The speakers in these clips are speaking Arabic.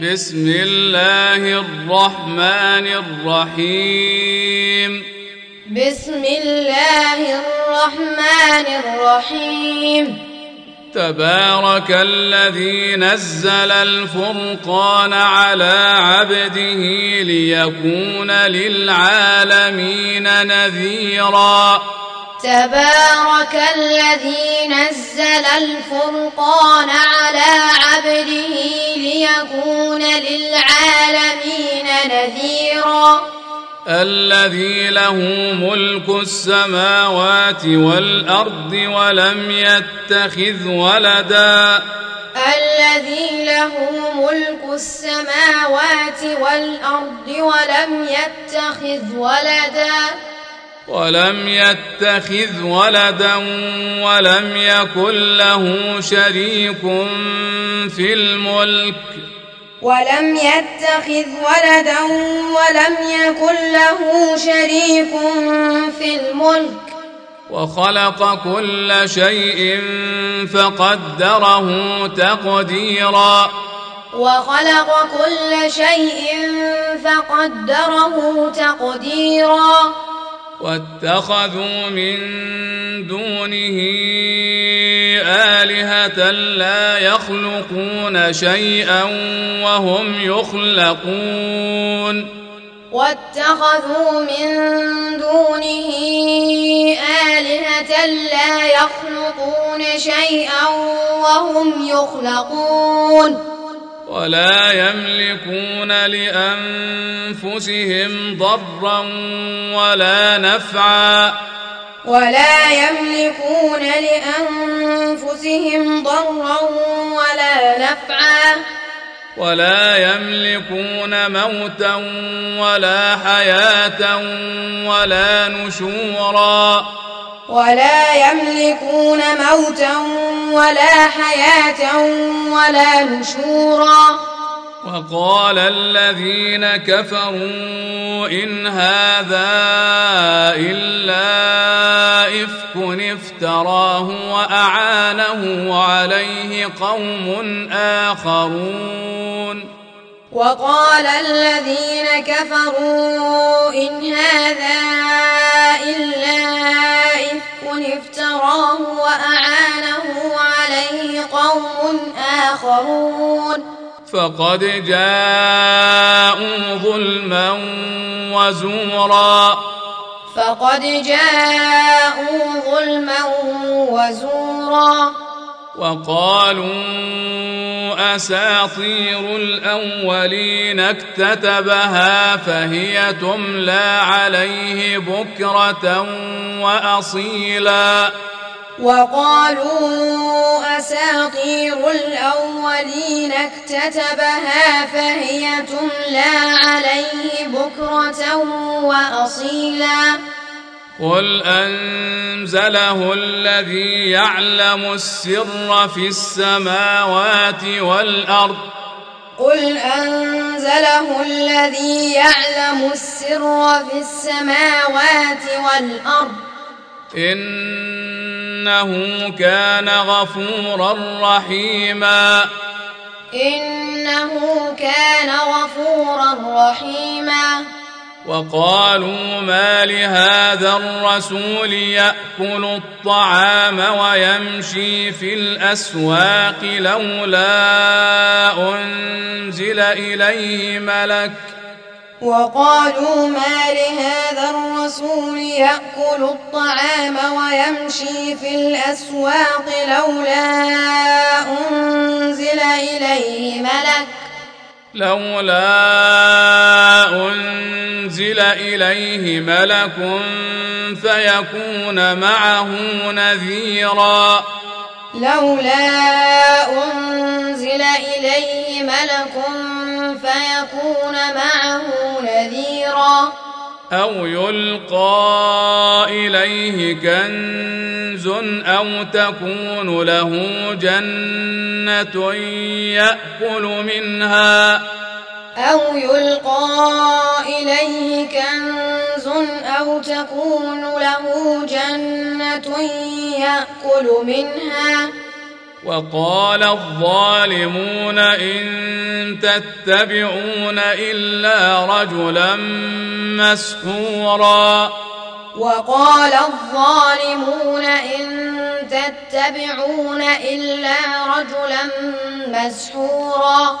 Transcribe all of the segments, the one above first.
بسم الله الرحمن الرحيم. بسم الله الرحمن الرحيم. تبارك الذي نزل الفرقان على عبده ليكون للعالمين نذيرا. تبارك الذي نزل الفرقان على عبده ليكون للعالمين نذيرا. الذي له ملك السماوات والأرض ولم يتخذ ولدا. الذي له ملك السماوات والأرض ولم يتخذ ولدا. ولم يتخذ ولدا ولم يكن له شريك في الملك. ولم يتخذ ولدا ولم يكن له شريك في الملك. وخلق كل شيء فقدره تقديرا. وخلق كل شيء فقدره تقديرا. واتخذوا من دونه آلهة لا يخلقون شيئا وهم يخلقون. واتخذوا من دونه آلهة لا يخلقون شيئا وهم يخلقون. ولا يملكون لأنفسهم ضرا ولا نفعا. ولا يملكون لأنفسهم ضرا ولا نفعا. ولا يملكون موتا ولا حياة ولا نشورا. ولا يملكون موتا ولا حياة ولا نشورا. وقال الذين كفروا إن هذا إلا إفك افتراه وأعانه عليه قوم آخرون. وقال الذين كفروا إن هذا قوم آخرون. فقد جاءوا ظلما وزورا. فقد جاءوا ظلما وزورا. وقالوا أساطير الأولين اكتتبها فهي تملى عليه بكرة وأصيلا. وقالوا أساطير الأولين اكتتبها فهي تملى عليه بكرة وأصيلا. قل أنزله الذي يعلم السر في السماوات والأرض. قل أنزله الذي يعلم السر في السماوات والأرض. إنه كان غفورا رحيما. إنه كان غفورا رحيما. وقالوا ما لهذا الرسول يأكل الطعام ويمشي في الأسواق لولا أنزل إليه ملك وقالوا ما لهذا الرسول يأكل الطعام ويمشي في الأسواق لولا أنزل إليه ملك لولا أنزل إليه ملك فيكون معه نذيرا لولا أنزل إليه ملك فيكون معه نذيرا. أو يلقى إليه كنز أو تكون له جنة يأكل منها. أو يلقى إليه كنز أو تكون له جنة يأكل منها. وقال الظالمون إن تتبعون إلا رجلا مسحورا. وقال الظالمون إن تتبعون إلا رجلا مسحورا.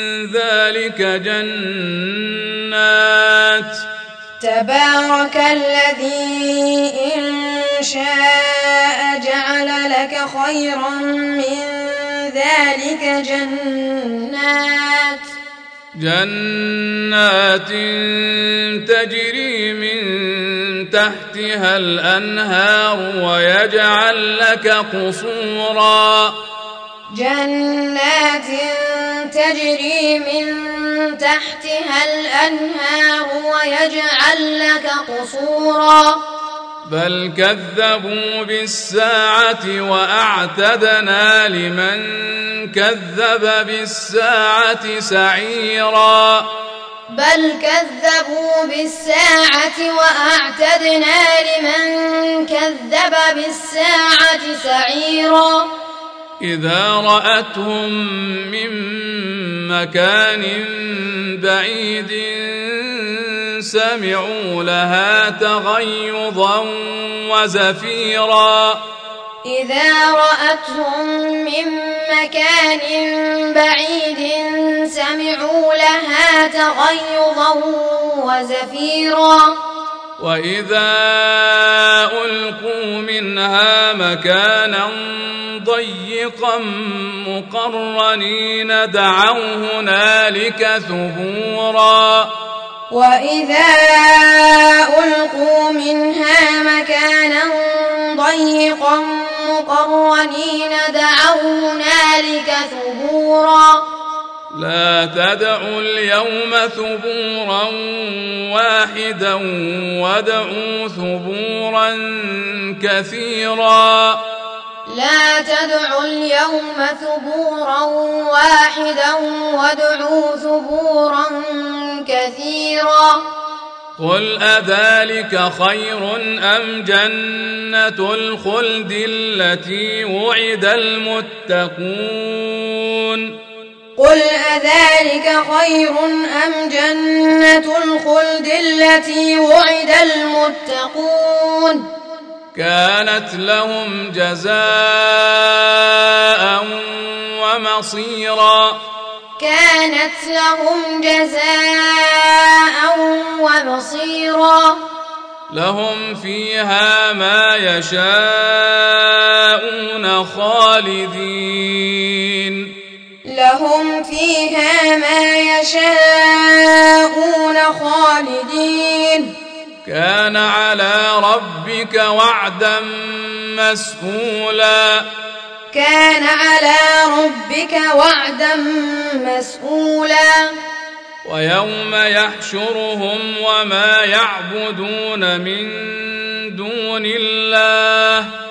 ذلك جنات. تبارك الذي إن شاء جعل لك خيرا من ذلك جنات. جنات تجري من تحتها الأنهار ويجعل لك قصورا. جنات تجري من تحتها الأنهار ويجعل لك قصورا. بل كذبوا بالساعة وأعتدنا لمن كذب بالساعة سعيرا. بل كذبوا بالساعة وأعتدنا لمن كذب بالساعة سعيرا. إذا رأتهم من مكان بعيد سمعوا لها تغيظا وزفيرا. إذا رأتهم من مكان بعيد سمعوا لها تغيظا وزفيرا. واذا القوا منها مكانا ضيقا مقرنين دعوا هنالك ثبورا. واذا القوا منها مكانا ضيقا مقرنين دعوا هنالك ثبورا. لا تدعوا اليوم ثبورا واحدا وادعوا ثبورا كثيرا. لا تدعوا اليوم ثبورا واحدا وادعوا ثبورا كثيرا. قل أذلك خير أم جنة الخلد التي وعد المتقون؟ قل أذلك خير أم جنة الخلد التي وعد المتقون؟ كانت لهم جزاء ومصيرا. كانت لهم جزاء ومصيرا. لهم فيها ما يشاءون خالدين. لهم فيها ما يشاءون خالدين. كان على ربك وعدا مسئولا كان على ربك وعدا مسئولا ويوم يحشرهم وما يعبدون من دون الله.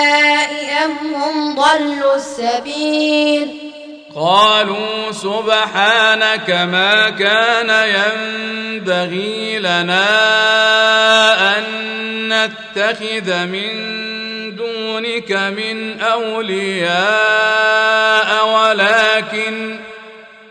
هم ضلوا السبيل. قالوا سبحانك ما كان ينبغي لنا أن نتخذ من دونك من أولياء ولكن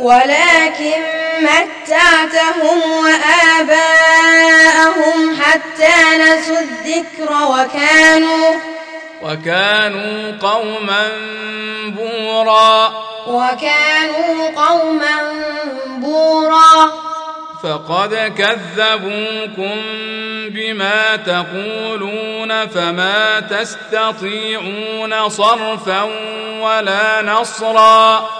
ولكن متعتهم وآباءهم حتى نسوا الذكر وكانوا وكانوا قوما بورا. وكانوا قوما بورا. فقد كذبوكم بما تقولون فما تستطيعون صرفا ولا نصرا.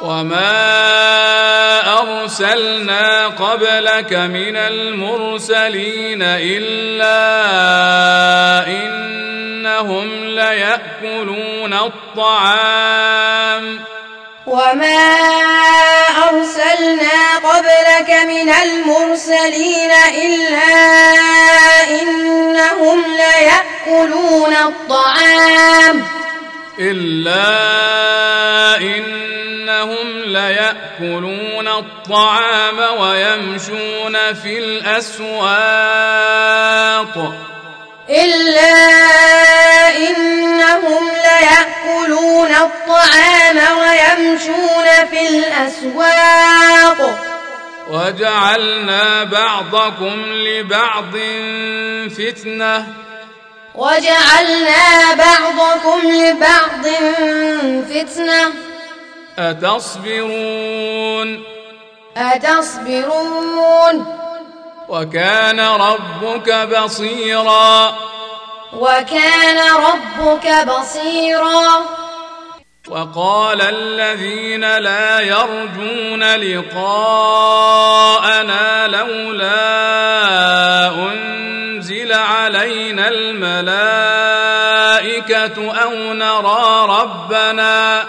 وما ارسلنا قبلك من المرسلين الا انهم لياكلون الطعام وما أرسلنا قبلك من المرسلين إلا إنهم ليأكلون الطعام إلا إنهم ليأكلون الطعام ويمشون في الأسواق. إلا إنهم ليأكلون الطعام ويمشون في الأسواق. وجعلنا بعضكم لبعض فتنة. وجعلنا بعضكم لبعض فتنة. أتصبرون؟ أتصبرون. وكان ربك بصيرا. وكان ربك بصيرا. وقال الذين لا يرجون لقاءنا لولا انزل علينا الملائكة أو نرى ربنا.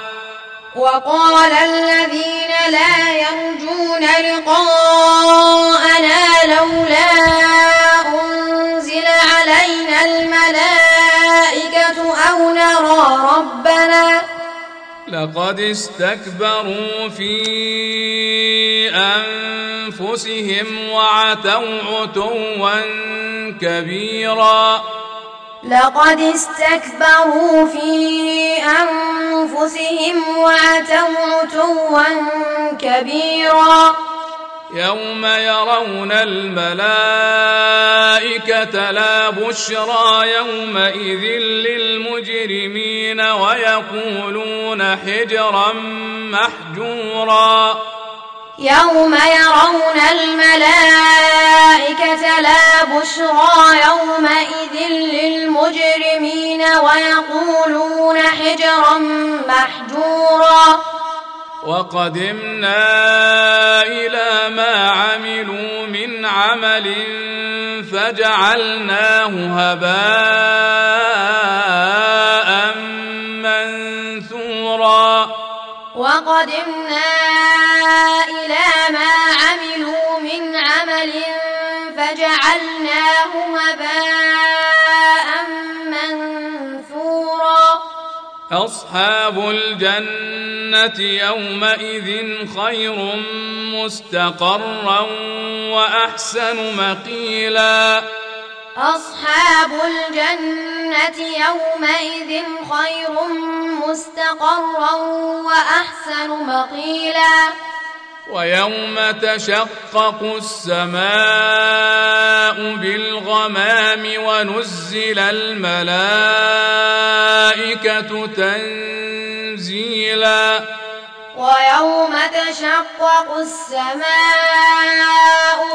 وقال الذين لا يرجون لقاءنا لولا أنزل علينا الملائكة لقد استكبروا في أنفسهم وعتوا عتوا كبيرا. لقد استكبروا في أنفسهم وعتوا عتوا كبيرا. يوم يرون الملائكة لا بشرى يومئذ للمجرمين ويقولون حجرا محجورا يوم يرون الملائكة لا بشرى يومئذ للمجرمين ويقولون حجرا محجورا وقدمنا إلى ما عملوا من عمل فجعلناه هباء منثورا. وقدمنا إلى ما عملوا من عمل فجعلناه هباء أصحاب الجنة يومئذ خير مستقرا وأحسن مقيلا. أصحاب الجنة يومئذ خير مستقرا وأحسن مقيلا. ويوم تشقق السماء بالغمام ونزل الملائكة تنزيلا. ويوم تشقق السماء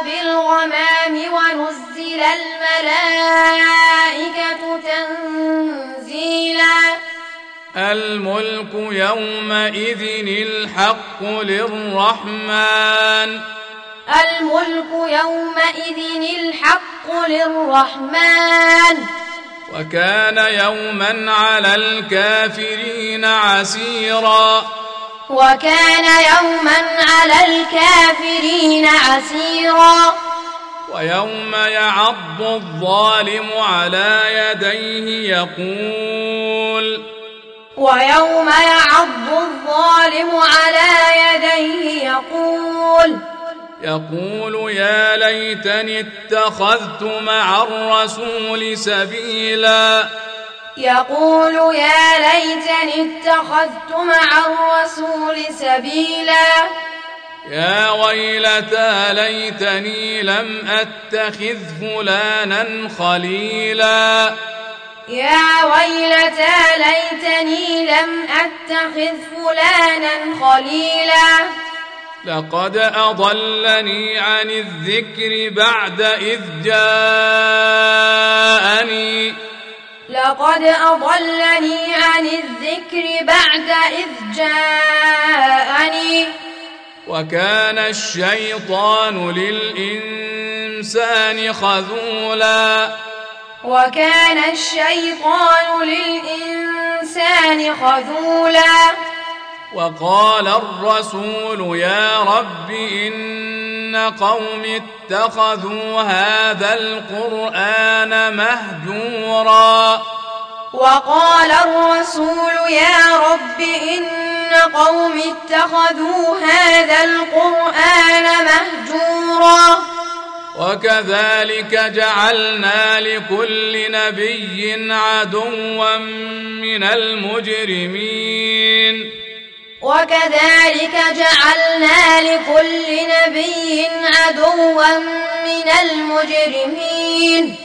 بالغمام ونزل الملائكة تنزيلا. الملك يومئذ الحق للرحمن. الملك يومئذ الحق للرحمن. وكان يوما على الكافرين عسيرا. وكان يوما على الكافرين عسيرا. ويوم يعض الظالم على يديه يقول ويوم يعض الظالم على يديه يقول يقول يا ليتني اتخذت مع الرسول سبيلا. يقول يا ليتني اتخذت مع الرسول سبيلا. يا ويلتى ليتني لم أتخذ فلانا خليلا. يا ويلتى ليتني لم أتخذ فلانا خليلا. لقد أضلني عن الذكر بعد إذ جاءني. لقد أضلني عن الذكر بعد إذ جاءني. وكان الشيطان للإنسان خذولا. وكان الشيطان للإنسان خذولا. وقال الرسول يا رب إن قوم اتخذوا هذا القرآن مهجورا. وقال الرسول يا رب إن قوم اتخذوا هذا القرآن مهجورا. وكذلك جعلنا لكل نبي عدوا من المجرمين. وكذلك جعلنا لكل نبي عدوا من المجرمين.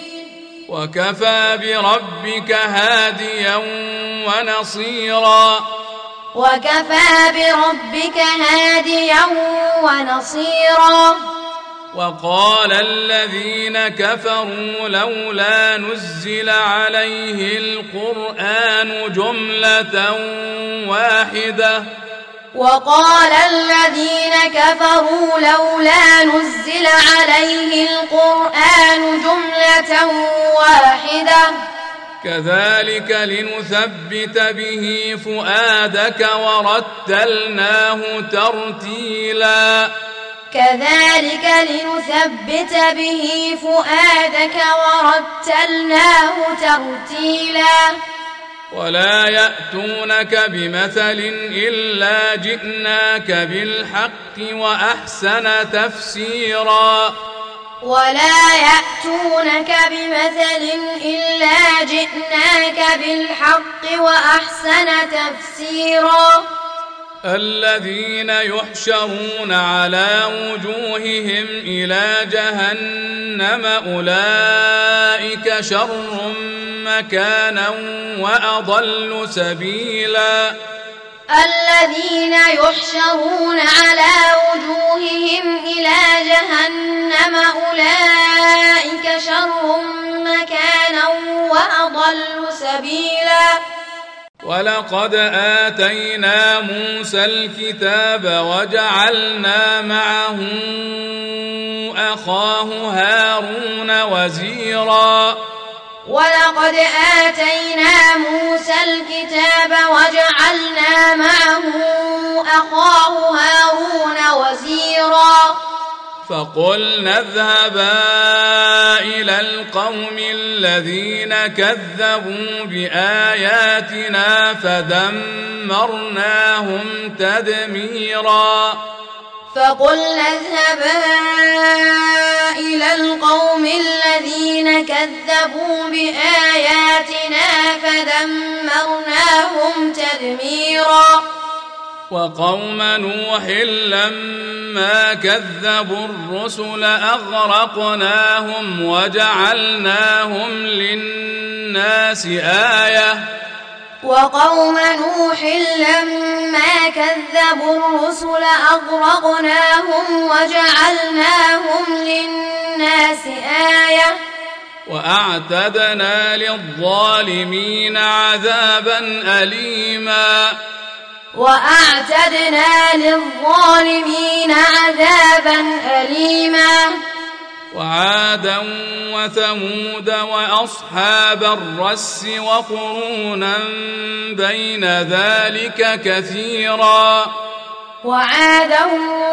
وكفى بربك هاديا ونصيرا. وكفى بربك هاديا ونصيرا. وقال الذين كفروا لولا نزل عليه القرآن جملة واحدة. وقال الذين كفروا لولا نزل عليه القرآن جملة واحدة. كذلك لنثبت به فؤادك ورتلناه ترتيلا. كذلك لنثبت به فؤادك ورتلناه ترتيلا. ولا يأتونك بمثل إلا جئناك بالحق وأحسن تفسيرا. ولا يأتونك بمثل إلا جئناك بالحق وأحسن تفسيرا. الذين يحشرون على وجوههم إلى جهنم أولئك شر مكانا وأضل سبيلا. الذين يحشرون على وجوههم إلى جهنم أولئك شر مكانا وأضل سبيلا. ولقد آتينا موسى الكتاب وجعلنا معه أخاه هارون وزيرا. ولقد آتينا موسى الكتاب وجعلنا فقلنا اذهبا إلى القوم الذين كذبوا بآياتنا فدمرناهم تدميرا. فقلنا اذهبا إلى القوم الذين كذبوا بآياتنا فدمرناهم تدميرا. وقوم نوح لما كذبوا الرسل أغرقناهم وجعلناهم للناس آية. وقوم نوح لما كذبوا الرسل أغرقناهم وجعلناهم للناس آية. وأعتدنا للظالمين عذابا أليما. وأعتدنا للظالمين عذابا أليما. وعادا وثمود وأصحاب الرس وقرونا بين ذلك كثيرا. وعادا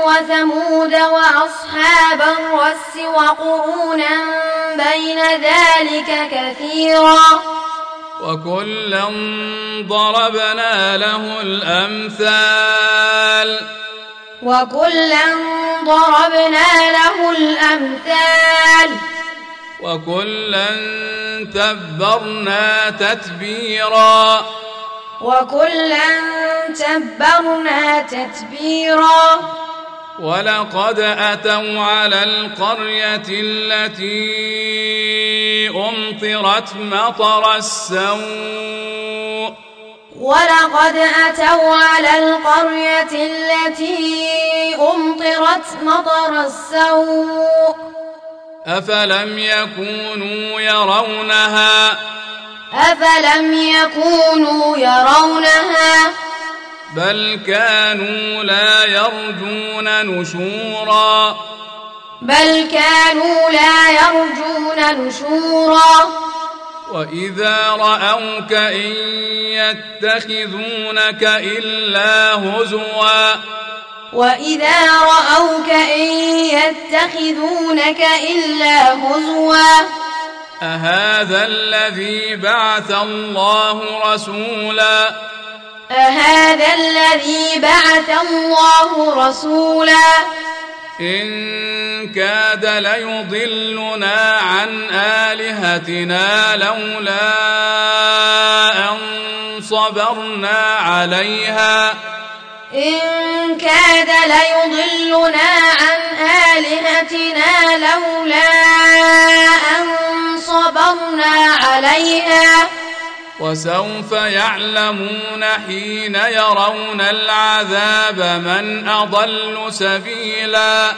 وثمود وأصحاب الرس وقرونا بين ذلك كثيرا. وكلا ضربنا له الأمثال. وكلا ضربنا له الأمثال. وكلا تبرنا تتبيرا. وكلا تبرنا تتبيرا. ولقد أتوا على القرية التي أمطرت مطر السوء. ولقد أتوا على القرية التي أمطرت مطر السوء. أفلم يكونوا يرونها؟ أفلم يكونوا يرونها؟ بل كانوا لا يرجون نشورا. بل كانوا لا يرجون نشورا. وإذا رأوك إن يتخذونك إلا هزوا. وإذا رأوك إن يتخذونك إلا هزوا. أهذا الذي بعث الله رسولا. أهذا الذي بعث الله رسولا؟ إن كاد ليضلنا عن آلهتنا لولا أن صبرنا عليها. إن كاد ليضلنا عن آلهتنا لولا أن صبرنا عليها. وسوف يعلمون حين يرون العذاب من أضل سبيلا.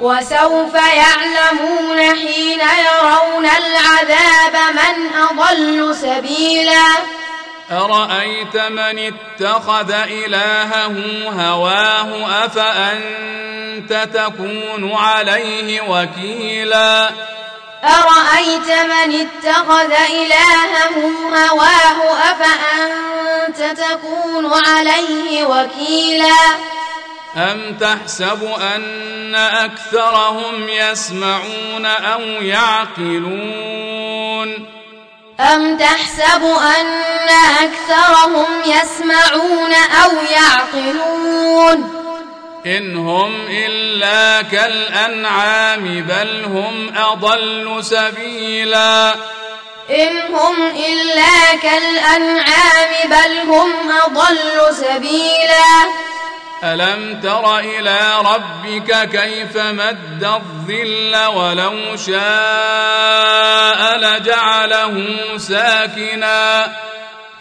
وسوف يعلمون حين يرون العذاب من أضل سبيلا. أرأيت من اتخذ إلهه هواه أفأنت تكون عليه وكيلاً؟ أرأيت من اتخذ إلهه هواه؟ أفأنت تكون عليه وكيلا؟ أم تحسب أن أكثرهم يسمعون أو يعقلون؟ أم تحسب أن أكثرهم يسمعون أو يعقلون؟ إن هم إلا كالأنعام بل هم أضل سبيلا. إن هم إلا كالأنعام بل هم أضل سبيلا. ألم تر إلى ربك كيف مد الظل ولو شاء لجعله ساكناً؟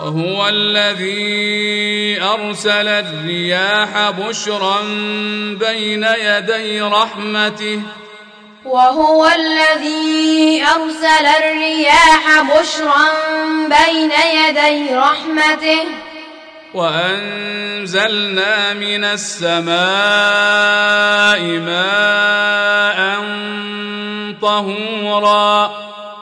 وهو الذي أرسل الرياح بشرا بين يدي رحمته. وهو الذي أرسل الرياح بشرا بين يدي رحمته. وأنزلنا من السماء ماء طهورا.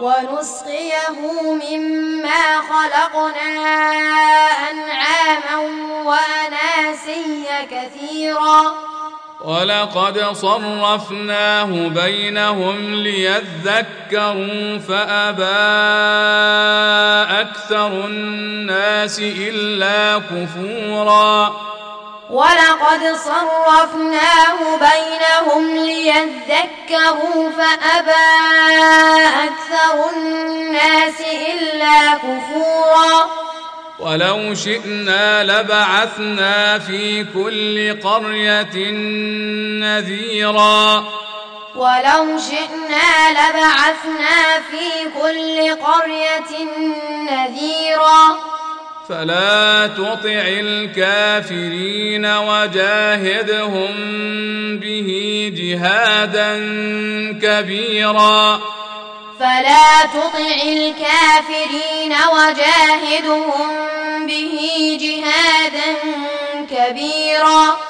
ونسقيه مما خلقنا أنعاما وأناسيا كثيرا. ولقد صرفناه بينهم ليذكروا فأبى أكثر الناس إلا كفورا. ولقد صرفناه بينهم ليذكروا فأبى أكثر الناس إلا كفورا. ولو شئنا لبعثنا في كل قرية نذيرا. ولو شئنا لبعثنا في كل قرية نذيرا. فلا تطع الكافرين وجاهدهم به جهادا كبيرا. فلا تطع الكافرين وجاهدهم به جهادا كبيرا.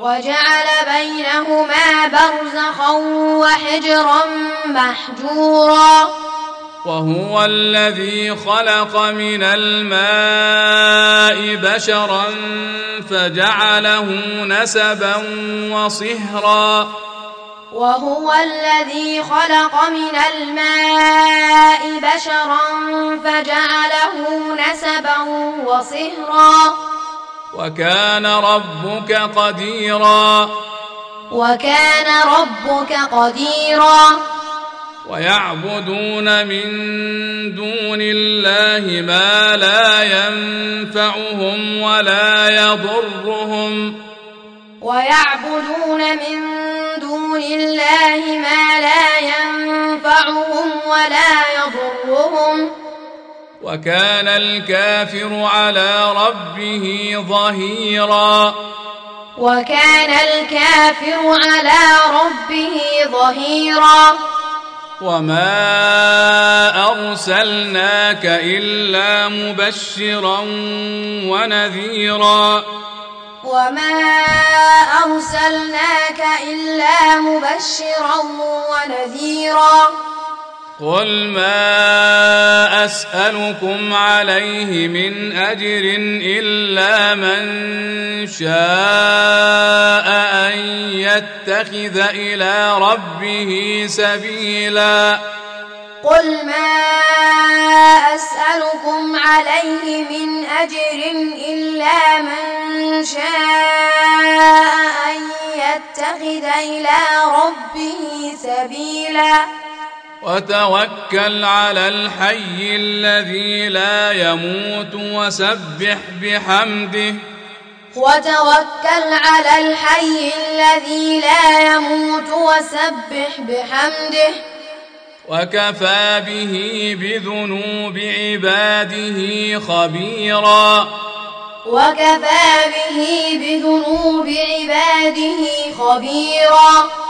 وجعل بينهما برزخا وحجرا محجورا. وهو الذي خلق من الماء بشرا فجعله نسبا وصهرا. وهو الذي خلق من الماء بشرا فجعله نسبا وصهرا. وكان ربك قديرا. وكان ربك قديرا. ويعبدون من دون الله ما لا ينفعهم ولا يضرهم. ويعبدون من دون الله ما لا ينفعهم ولا يضرهم. وكان الكافر على ربه ظهيرا. وكان الكافر على ربه ظهيرا. وما أرسلناك إلا مبشرا ونذيرا. وما أرسلناك إلا مبشرا ونذيرا. قل ما أسألكم عليه من أجر إلا من شاء أن يتخذ إلى ربه سبيلا. قل ما أسألكم عليه من أجر إلا من شاء أن يتخذ إلى ربه سبيلا. وتوكل على الحي الذي لا يموت وسبح بحمده. وتوكل على الحي الذي لا يموت وسبح بحمده. وكفى به بذنوب عباده خبيرا. وكفى به بذنوب عباده خبيرا.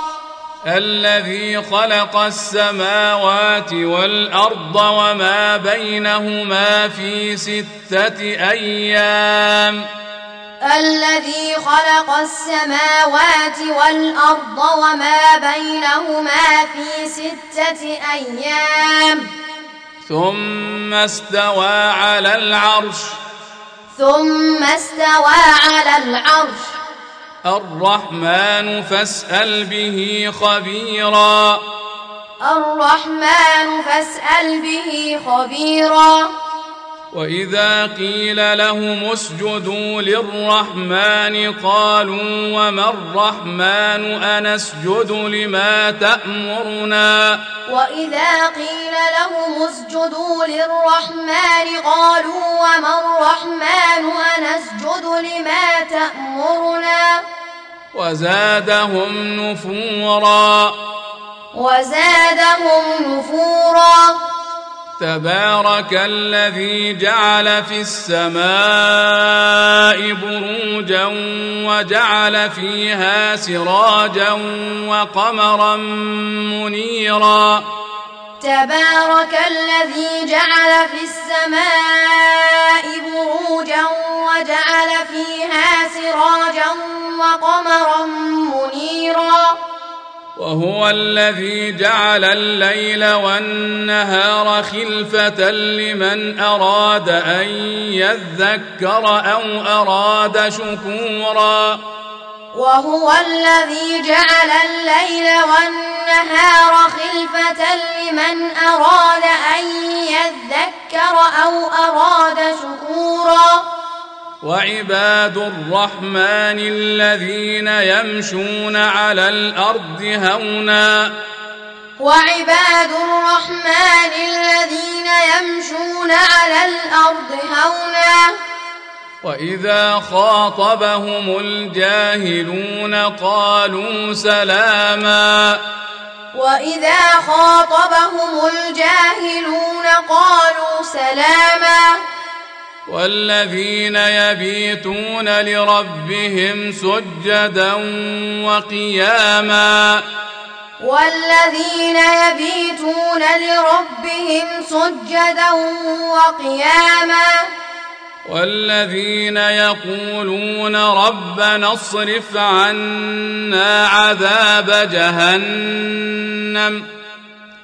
الذي خلق السماوات والأرض وما بينهما في ستة أيام. الذي خلق السماوات والأرض وما بينهما في ستة أيام. ثم استوى على العرش. ثم استوى على العرش. الرحمن فاسأل به خبيرا. الرحمن فاسأل به خبيرا. وإذا قيل لهم اسجدوا للرحمن قالوا وما الرحمن أنسجد لما تأمرنا وإذا قيل لهم اسجدوا للرحمن قالوا وما الرحمن أنسجد لما تأمرنا وزادهم نفورا وزادهم نفورا تبارك الذي جعل في السماء بروجا وجعل فيها سراجا وقمرا منيرا. تبارك الذي جعل في السماء بروجا وجعل فيها سراجا وقمرا منيرا. وهو الذي جعل الليل والنهار خلفة لمن أراد أن يذكر أو أراد شكورا. وهو الذي جعل الليل والنهار خلفة لمن أراد أن يذكر أو أراد شكورا. وعباد الرحمن الذين يمشون على الأرض هونا. وعباد الرحمن الذين يمشون على الأرض هونا. وإذا خاطبهم الجاهلون قالوا سلاما. وإذا خاطبهم الجاهلون قالوا سلاما. والذين يبيتون لربهم سجدا وقياما والذين يبيتون لربهم سجدا وقياما والذين يقولون ربنا اصرف عنا عذاب جهنم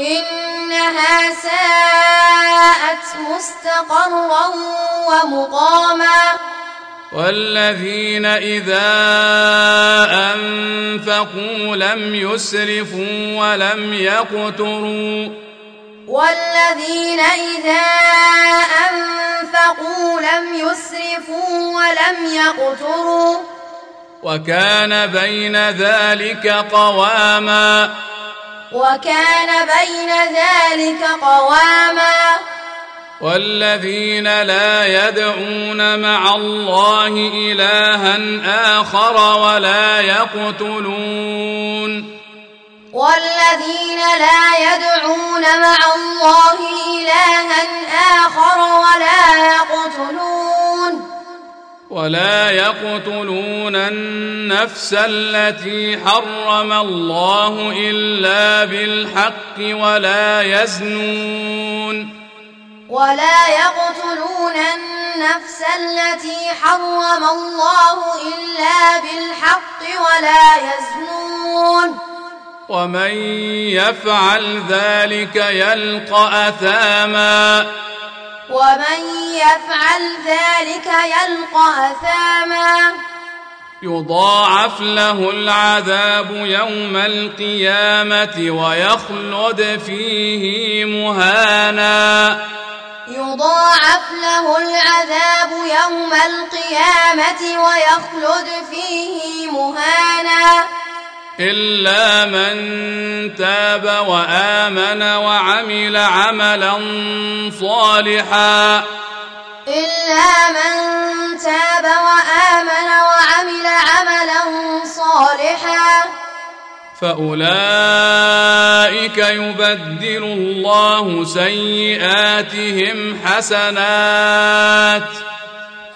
إنها ساءت مستقرا ومقاما. والذين إذا أنفقوا لم يسرفوا ولم يقتروا. والذين إذا أنفقوا لم يسرفوا ولم يقتروا. وكان بين ذلك قواما. وكان بين ذلك قواما. والذين لا يدعون مع الله إلها آخر ولا يقتلون. والذين لا يدعون مع الله إلها آخر ولا يقتلون. ولا يقتلون النفس التي حرم الله إلا بالحق ولا يزنون. ولا يقتلون النفس التي حرم الله إلا بالحق ولا يزنون. ومن يفعل ذلك يلقى أثاما. ومن يفعل ذلك يلقى أثاما. يضاعف له العذاب يوم القيامة ويخلد فيه مهانا. يضاعف له العذاب يوم القيامة ويخلد فيه مهانا. إلا من تاب وآمن وعمل عملا صالحا. إلا من تاب وآمن وعمل عملا صالحا. فأولئك يبدل الله سيئاتهم حسنات.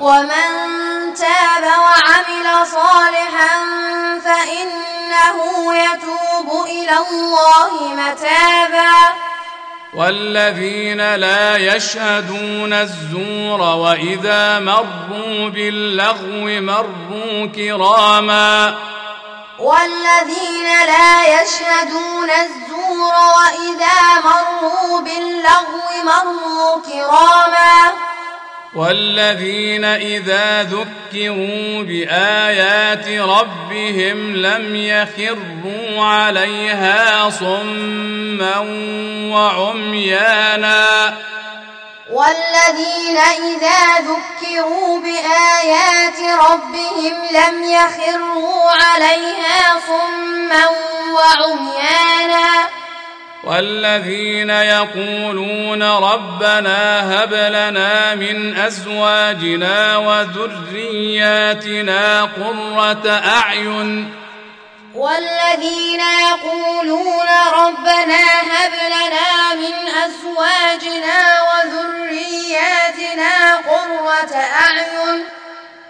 ومن تاب وعمل صالحا فإنه يتوب إلى الله متابا. والذين لا يشهدون الزور وإذا مروا باللغو مروا كراما. والذين لا يشهدون الزور وإذا مروا باللغو مروا كراما. والذين إذا ذكروا بآيات ربهم لم يخروا عليها صما وعميانا والذين إذا ذكروا بآيات ربهم لم يخروا عليها صما وعميانا والذين يقولون ربنا هب لنا من أزواجنا وذرياتنا قرة أعين والذين يقولون ربنا هب لنا من أزواجنا وذرياتنا قرة أعين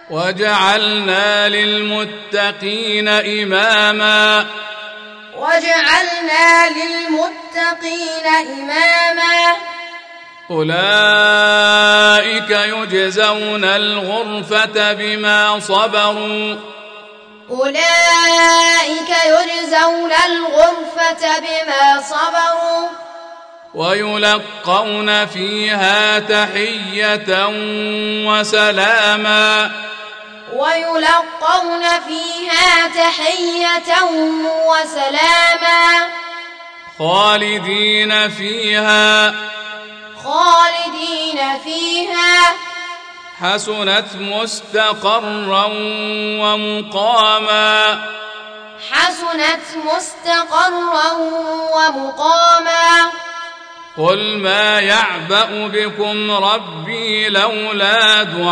وجعلنا للمتقين إماما وجعلنا للمتقين إماما. أولئك يجزون الغرفة بما صبروا. أولئك يجزون الغرفة بما صبروا. ويلقون فيها تحية وسلاما. ويلقون فيها تحية وسلاما. خالدين فيها. خالدين فيها. حسنت مستقرا ومقاما. حسنت مستقرا ومقاما. قل ما يعبأ بكم ربي لولا دعاؤكم.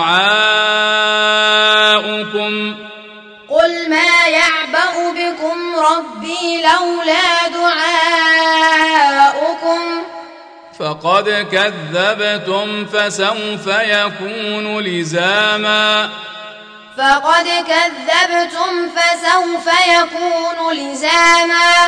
قل ما يعبأ بكم ربي لولا دعاؤكم. فقد كذبتم فسوف يكون لزاما. فقد كذبتم فسوف يكون لزاما.